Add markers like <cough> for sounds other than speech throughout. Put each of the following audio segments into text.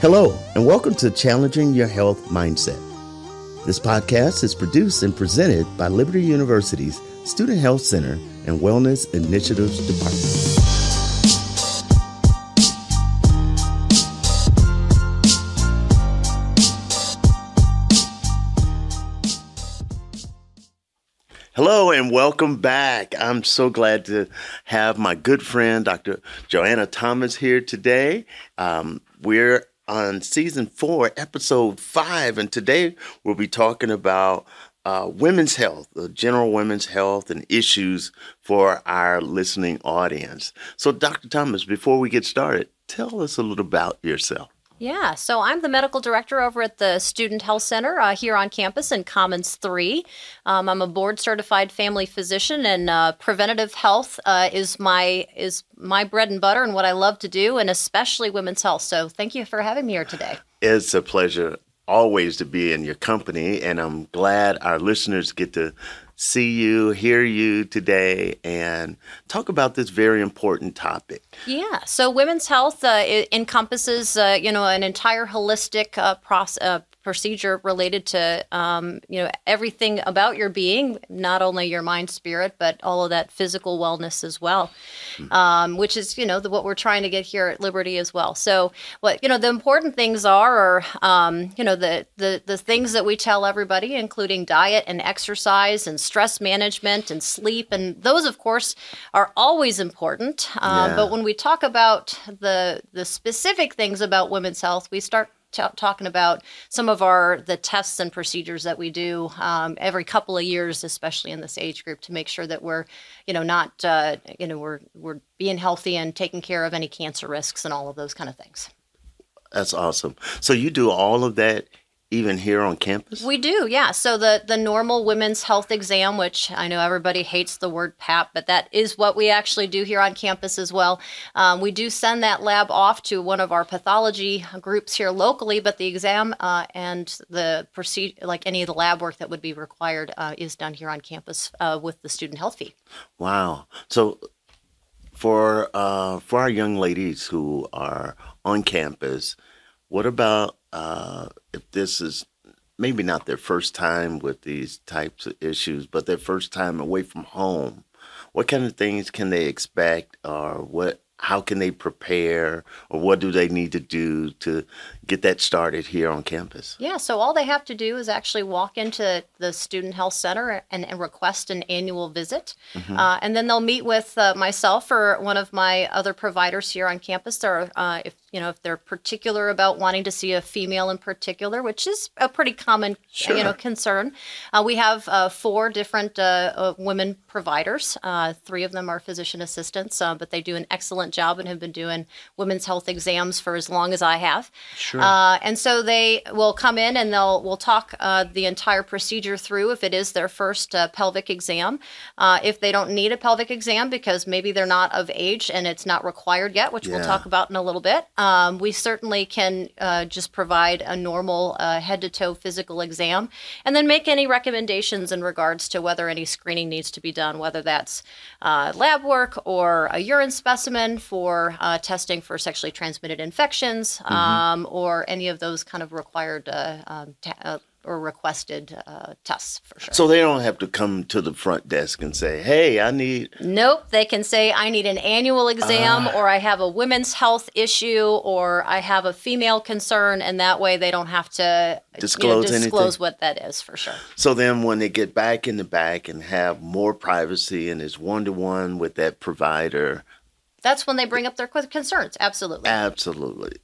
Hello, and welcome to Challenging Your Health Mindset. This podcast is produced and presented by Liberty University's Student Health Center and Wellness Initiatives Department. Hello and welcome back. I'm so glad to have my good friend, Dr. Joanna Thomas, here today. Um, we're on season four, episode five, and today we'll be talking about uh, women's health, the general women's health, and issues for our listening audience. So, Dr. Thomas, before we get started, tell us a little about yourself. Yeah, so I'm the medical director over at the Student Health Center uh, here on campus in Commons 3. Um, I'm a board certified family physician, and uh, preventative health uh, is my is my bread and butter and what I love to do, and especially women's health. So thank you for having me here today. It's a pleasure always to be in your company, and I'm glad our listeners get to see you, hear you today, and talk about this very important topic. Yeah. So, women's health uh, encompasses, uh, you know, an entire holistic uh, process uh, procedure related to um, you know everything about your being, not only your mind, spirit, but all of that physical wellness as well, mm-hmm. um, which is you know the, what we're trying to get here at Liberty as well. So what you know the important things are, are um, you know the the the things that we tell everybody, including diet and exercise and stress management and sleep, and those of course are always important. Uh, yeah. But when we talk about the the specific things about women's health, we start t- talking about some of our the tests and procedures that we do um, every couple of years, especially in this age group, to make sure that we're, you know, not, uh, you know, we're we're being healthy and taking care of any cancer risks and all of those kind of things. That's awesome. So you do all of that even here on campus? We do, yeah. So the the normal women's health exam, which I know everybody hates the word PAP, but that is what we actually do here on campus as well. Um, we do send that lab off to one of our pathology groups here locally, but the exam uh, and the procedure, like any of the lab work that would be required, uh, is done here on campus uh, with the student health fee. Wow. So for uh, for our young ladies who are on campus, what about uh, if this is maybe not their first time with these types of issues, but their first time away from home, what kind of things can they expect, or what how can they prepare or what do they need to do to get that started here on campus? Yeah, so all they have to do is actually walk into the Student Health Center and, and request an annual visit. Mm-hmm. Uh, and then they'll meet with uh, myself or one of my other providers here on campus. Or uh, if you know if they're particular about wanting to see a female in particular, which is a pretty common sure. you know concern. Uh, we have uh, four different uh, women providers. three of them are physician assistants, but they do an excellent job and have been doing women's health exams for as long as I have. Sure. Uh, and so they will come in and they'll we'll talk uh, the entire procedure through if it is their first uh, pelvic exam. Uh, if they don't need a pelvic exam because maybe they're not of age and it's not required yet, which yeah. we'll talk about in a little bit, um, we certainly can uh, just provide a normal uh, head to toe physical exam and then make any recommendations in regards to whether any screening needs to be done, whether that's lab work or a urine specimen for uh, testing for sexually transmitted infections mm-hmm. um, or any of those kind of required uh, um, uh, or requested uh, tests for sure. So they don't have to come to the front desk and say, "Hey, I need." Nope, they can say, "I need an annual exam," uh, or "I have a women's health issue," or "I have a female concern," and that way they don't have to disclose, you know, disclose what that is for sure. So then, when they get back in the back and have more privacy and is one to one with that provider, that's when they bring up their concerns. Absolutely. Absolutely.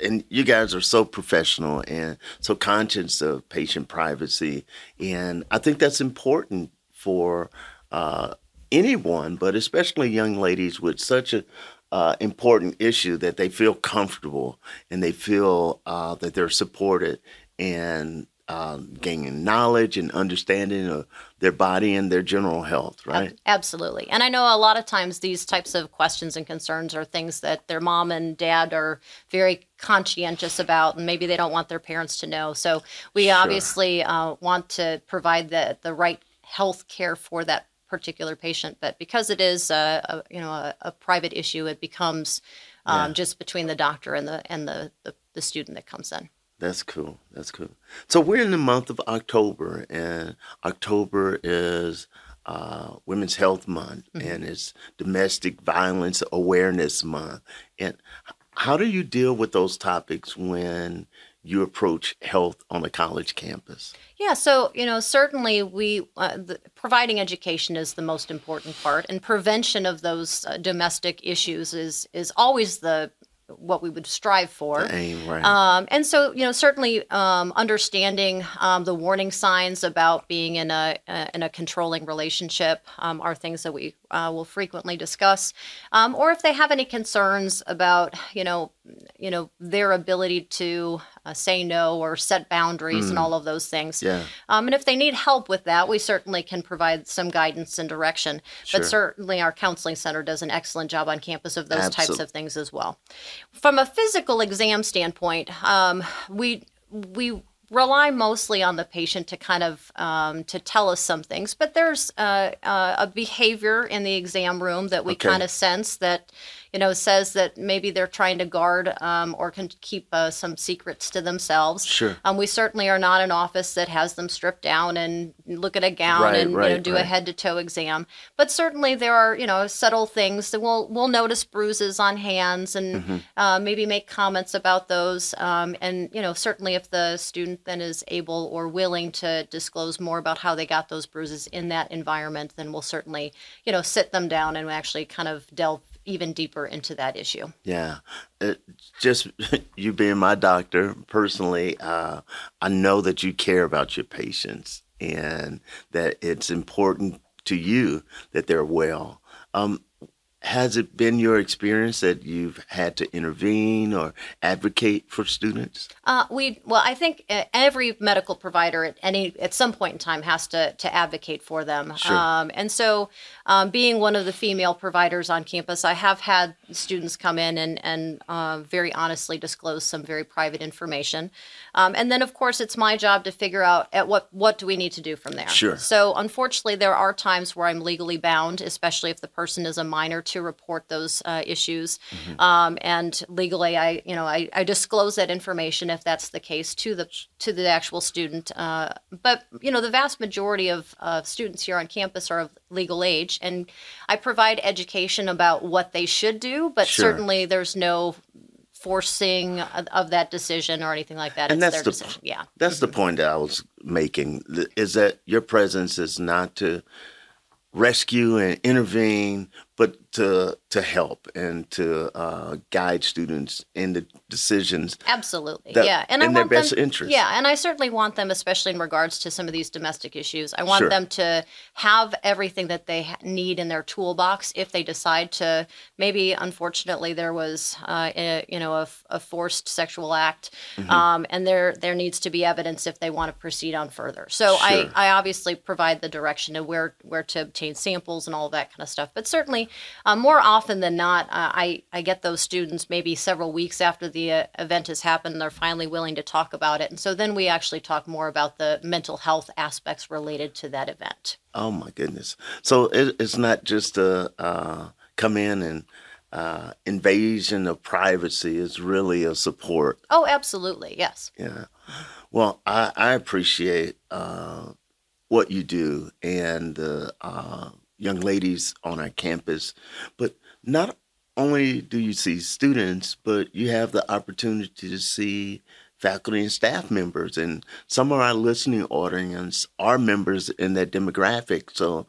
And you guys are so professional and so conscious of patient privacy. And I think that's important for uh, anyone, but especially young ladies with such a uh, important issue that they feel comfortable and they feel uh, that they're supported and um, gaining knowledge and understanding of their body and their general health, right? Absolutely. And I know a lot of times these types of questions and concerns are things that their mom and dad are very conscientious about, and maybe they don't want their parents to know. So we sure. obviously uh, want to provide the, the right health care for that particular patient. But because it is a, a you know a, a, private issue, it becomes um, yeah. just between the doctor and the and the, the the student that comes in. That's cool. That's cool. So we're in the month of October, and October is uh, Women's Health Month, mm-hmm. and it's Domestic Violence Awareness Month. And how do you deal with those topics when you approach health on a college campus? Yeah, so you know certainly we uh, the, providing education is the most important part, and prevention of those uh, domestic issues is is always the what we would strive for. Aim, right. um, and so, you know, certainly um, understanding um, the warning signs about being in a, a in a controlling relationship um, are things that we uh, will frequently discuss. Um, or if they have any concerns about, you know, you know, their ability to uh, say no or set boundaries mm. and all of those things. Yeah. Um, and if they need help with that, we certainly can provide some guidance and direction. Sure. But certainly, our counseling center does an excellent job on campus of those Absolutely. types of things as well. From a physical exam standpoint, um, we we rely mostly on the patient to kind of um, to tell us some things but there's uh, uh, a behavior in the exam room that we okay. kind of sense that you know, says that maybe they're trying to guard um, or can keep uh, some secrets to themselves. Sure. Um, we certainly are not an office that has them stripped down and look at a gown right, and right, you know do right. a head to toe exam. But certainly there are you know subtle things that we'll we'll notice bruises on hands and mm-hmm. uh, maybe make comments about those. Um, and you know certainly if the student then is able or willing to disclose more about how they got those bruises in that environment, then we'll certainly you know sit them down and actually kind of delve even deeper into that issue. Yeah. It, just <laughs> you being my doctor personally, uh, I know that you care about your patients and that it's important to you that they're well. Um, has it been your experience that you've had to intervene or advocate for students? Uh, we well, I think uh, every medical provider at any at some point in time has to to advocate for them. Sure. Um, and so, um, being one of the female providers on campus, I have had students come in and and uh, very honestly disclose some very private information. Um, and then, of course, it's my job to figure out at what what do we need to do from there. Sure. So, unfortunately, there are times where I'm legally bound, especially if the person is a minor, to report those uh, issues. Mm-hmm. Um, and legally, I you know I, I, disclose that information if that's the case to the to the actual student. Uh, but you know, the vast majority of uh, students here on campus are of legal age, and I provide education about what they should do. But sure. certainly, there's no forcing of that decision or anything like that. And it's that's the, decision. Yeah. That's mm-hmm. the point that I was making is that your presence is not to rescue and intervene, but to to help and to uh, guide students in the decisions. Absolutely, yeah, and in I their best them, interest. Yeah, and I certainly want them, especially in regards to some of these domestic issues. I want sure. them to have everything that they need in their toolbox if they decide to. Maybe, unfortunately, there was, uh, a, you know, a, a, forced sexual act, mm-hmm. um, and there there needs to be evidence if they want to proceed on further. So sure. I I obviously provide the direction of where where to obtain samples and all that kind of stuff. But certainly, uh, more often than not, uh, I, I get those students maybe several weeks after the uh, event has happened, they're finally willing to talk about it. And so then we actually talk more about the mental health aspects related to that event. Oh, my goodness. So it, it's not just a uh, come in and uh, invasion of privacy is really a support. Oh, absolutely. Yes. Yeah. Well, I, I appreciate uh, what you do and the uh, young ladies on our campus. But not only do you see students, but you have the opportunity to see faculty and staff members. And some of our listening audience are members in that demographic. So,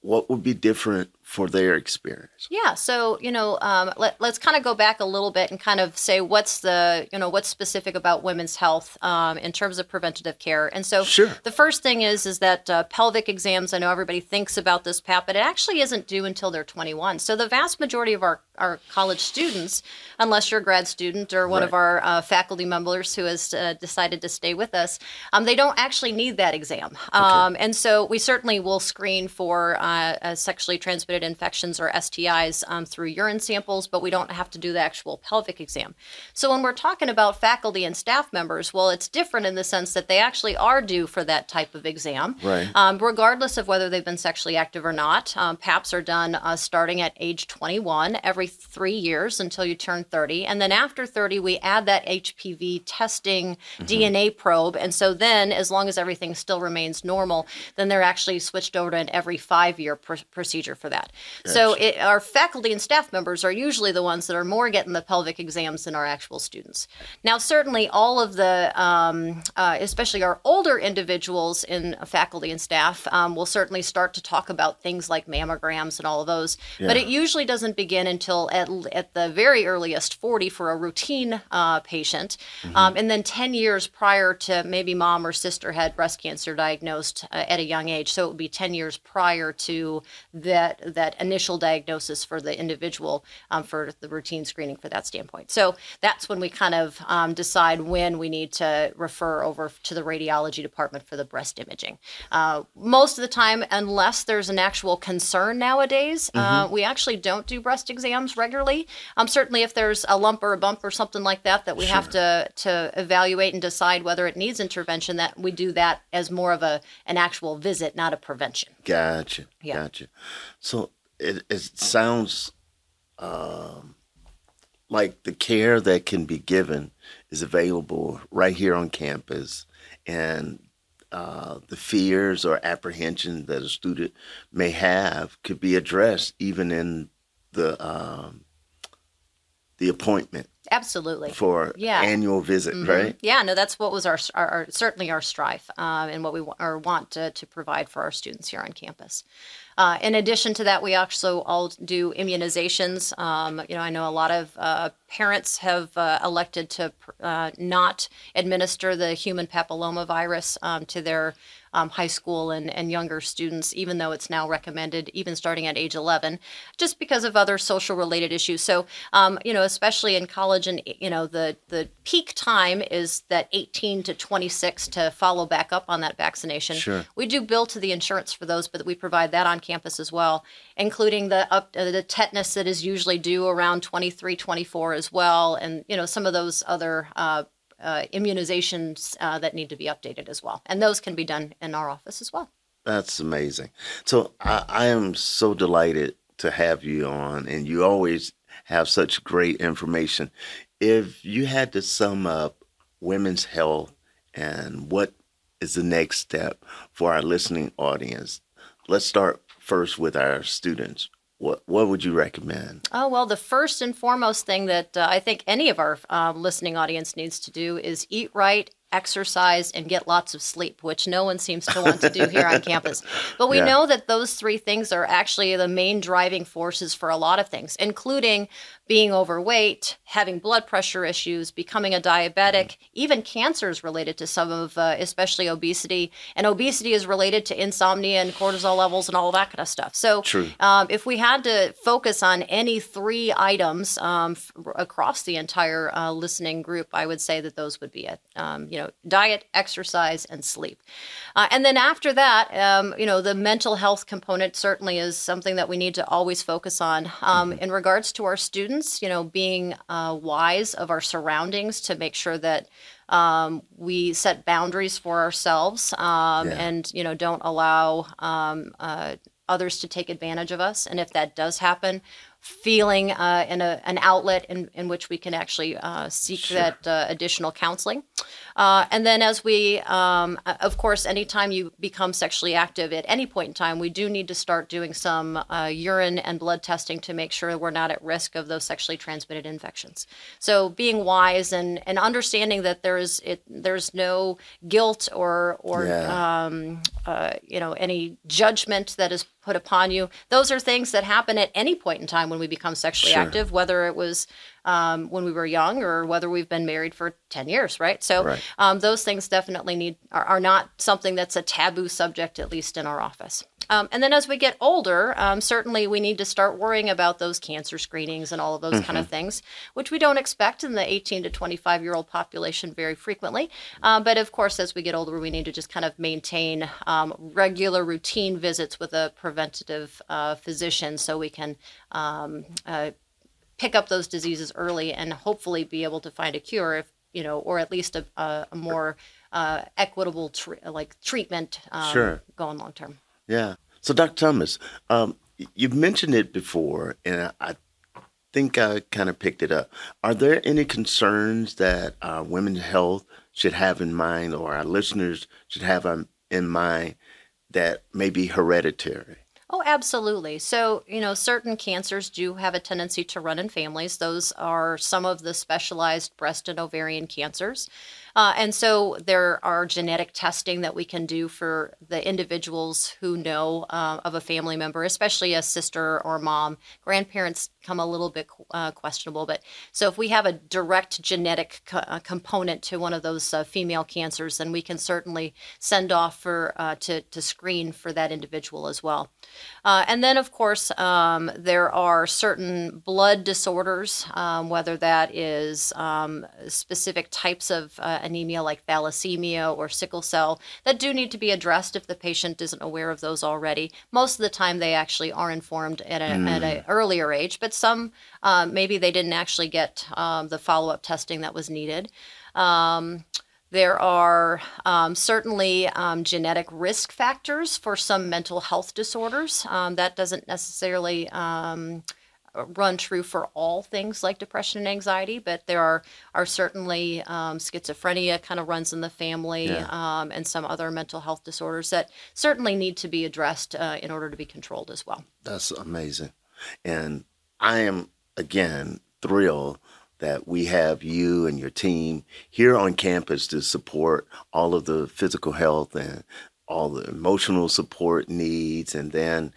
what would be different for their experience. Yeah. So, you know, um, let, us kind of go back a little bit and kind of say what's the, you know, what's specific about women's health um, in terms of preventative care. And so sure. the first thing is, is that uh, pelvic exams, I know everybody thinks about this, Pat, but it actually isn't due until they're 21. So the vast majority of our, our college students, unless you're a grad student or one right. of our uh, faculty members who has uh, decided to stay with us, um, they don't actually need that exam. Okay. Um, and so we certainly will screen for uh, sexually transmitted transmitted infections or STIs um, through urine samples, but we don't have to do the actual pelvic exam. So when we're talking about faculty and staff members, well, it's different in the sense that they actually are due for that type of exam, right. um, regardless of whether they've been sexually active or not. Um, PAPs are done uh, starting at age 21. Every every three years until you turn 30. And then after 30, we add that HPV testing mm-hmm. DNA probe. And so then, as long as everything still remains normal, then they're actually switched over to an every five year pr- procedure for that. Gotcha. So it, our faculty and staff members are usually the ones that are more getting the pelvic exams than our actual students. Now, certainly, all of the, um, uh, especially our older individuals in faculty and staff, um, will certainly start to talk about things like mammograms and all of those. Yeah. But it usually doesn't begin until at, at the very earliest 40 for a routine uh, patient. Mm-hmm. Um, and then 10 years prior to maybe mom or sister had breast cancer diagnosed uh, at a young age. So it would be 10 years prior to that, that initial diagnosis for the individual um, for the routine screening for that standpoint. So that's when we kind of um, decide when we need to refer over to the radiology department for the breast imaging. Uh, most of the time, unless there's an actual concern nowadays, uh, mm-hmm. we actually don't do breast exams regularly. Um, certainly, if there's a lump or a bump or something like that that we sure. have to to evaluate and decide whether it needs intervention, that we do that as more of a an actual visit, not a prevention. Gotcha. Yeah. Gotcha. So it, it sounds um, like the care that can be given is available right here on campus, and uh, the fears or apprehension that a student may have could be addressed even in the um, the appointment. Absolutely. For yeah. annual visit, mm-hmm. right? Yeah, no, that's what was our, our, our certainly our strive uh, and what we want, or want to, to provide for our students here on campus. Uh, in addition to that, we also all do immunizations. Um, you know, I know a lot of uh, parents have uh, elected to uh, not administer the human papillomavirus um, to their um, high school and, and younger students, even though it's now recommended, even starting at age 11, just because of other social related issues. So, um, you know, especially in college, and you know, the the peak time is that 18 to 26 to follow back up on that vaccination. Sure. We do bill to the insurance for those, but we provide that on campus as well, including the uh, the tetanus that is usually due around 23, 24 as well, and you know, some of those other uh, uh, immunizations uh, that need to be updated as well. And those can be done in our office as well. That's amazing. So I, I am so delighted to have you on, and you always have such great information. If you had to sum up women's health and what is the next step for our listening audience, let's start first with our students what what would you recommend? Oh well, the first and foremost thing that uh, I think any of our uh, listening audience needs to do is eat right exercise, and get lots of sleep, which no one seems to want to do here on campus. <laughs> But we yeah. know that those three things are actually the main driving forces for a lot of things, including being overweight, having blood pressure issues, becoming a diabetic, even cancers related to some of, uh, especially obesity. And obesity is related to insomnia and cortisol levels and all that kind of stuff. So, um, if we had to focus on any three items um, f- across the entire uh, listening group, I would say that those would be it. Um, you know, diet, exercise, and sleep. Uh, and then after that, um, you know, the mental health component certainly is something that we need to always focus on. Um, mm-hmm. In regards to our students, you know, being uh, wise of our surroundings to make sure that um, we set boundaries for ourselves um, yeah. and, you know, don't allow um, uh, others to take advantage of us. And if that does happen, feeling uh, in a, an outlet in, in which we can actually uh, seek sure. that uh, additional counseling. Uh, and then, as we, um, of course, anytime you become sexually active at any point in time, we do need to start doing some uh, urine and blood testing to make sure we're not at risk of those sexually transmitted infections. So, being wise and, and understanding that there is it, there's no guilt or or yeah. um, uh, you know any judgment that is put upon you. Those are things that happen at any point in time when we become sexually sure. active, whether it was um, when we were young or whether we've been married for 10 years, right? So right. Um, those things definitely need are, are, not something that's a taboo subject, at least in our office. Um, and then as we get older, um, certainly we need to start worrying about those cancer screenings and all of those mm-hmm. kind of things, which we don't expect in the 18 to 25 year old population very frequently. Um, but of course, as we get older, we need to just kind of maintain um, regular routine visits with a preventative uh, physician so we can um, uh, pick up those diseases early and hopefully be able to find a cure if you know or at least a, a, a more uh, equitable tre- like treatment um, sure. going long term yeah so dr thomas um, you've mentioned it before and i think I kind of picked it up. Are there any concerns that uh, women's health should have in mind, or our listeners should have in mind that may be hereditary? Oh, absolutely. So, you know, certain cancers do have a tendency to run in families. Those are some of the specialized breast and ovarian cancers. Uh, and so there are genetic testing that we can do for the individuals who know uh, of a family member, especially a sister or mom. Grandparents come a little bit uh, questionable, but so if we have a direct genetic co- uh, component to one of those uh, female cancers, then we can certainly send off for uh, to to screen for that individual as well. And then, of course, um, there are certain blood disorders, um, whether that is um, specific types of anemia like thalassemia or sickle cell that do need to be addressed if the patient isn't aware of those already. Most of the time, they actually are informed at an mm. earlier age, but some uh, maybe they didn't actually get um, the follow up testing that was needed. Um, there are um, certainly um, genetic risk factors for some mental health disorders. Um, that doesn't necessarily um, run true for all things like depression and anxiety, but there are are certainly um, schizophrenia kind of runs in the family, yeah. um, and some other mental health disorders that certainly need to be addressed uh, in order to be controlled as well. That's amazing, and I am again thrilled that we have you and your team here on campus to support all of the physical health and all the emotional support needs, and then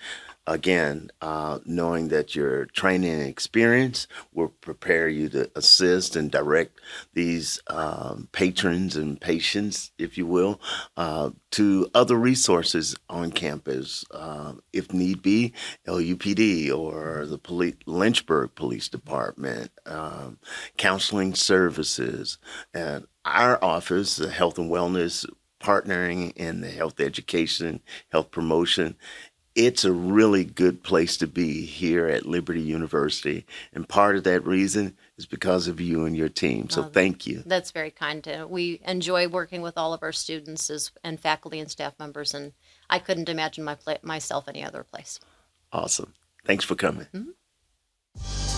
again, uh, knowing that your training and experience will prepare you to assist and direct these um, patrons and patients, if you will, uh, to other resources on campus, uh, if need be, LUPD or the Lynchburg Police Department, um, counseling services, and our office, the Health and Wellness partnering in the health education, health promotion, it's a really good place to be here at Liberty University. And part of that reason is because of you and your team. So thank you. That's very kind. To, we enjoy working with all of our students as, and faculty and staff members, and I couldn't imagine my myself any other place. Awesome. Thanks for coming. Mm-hmm.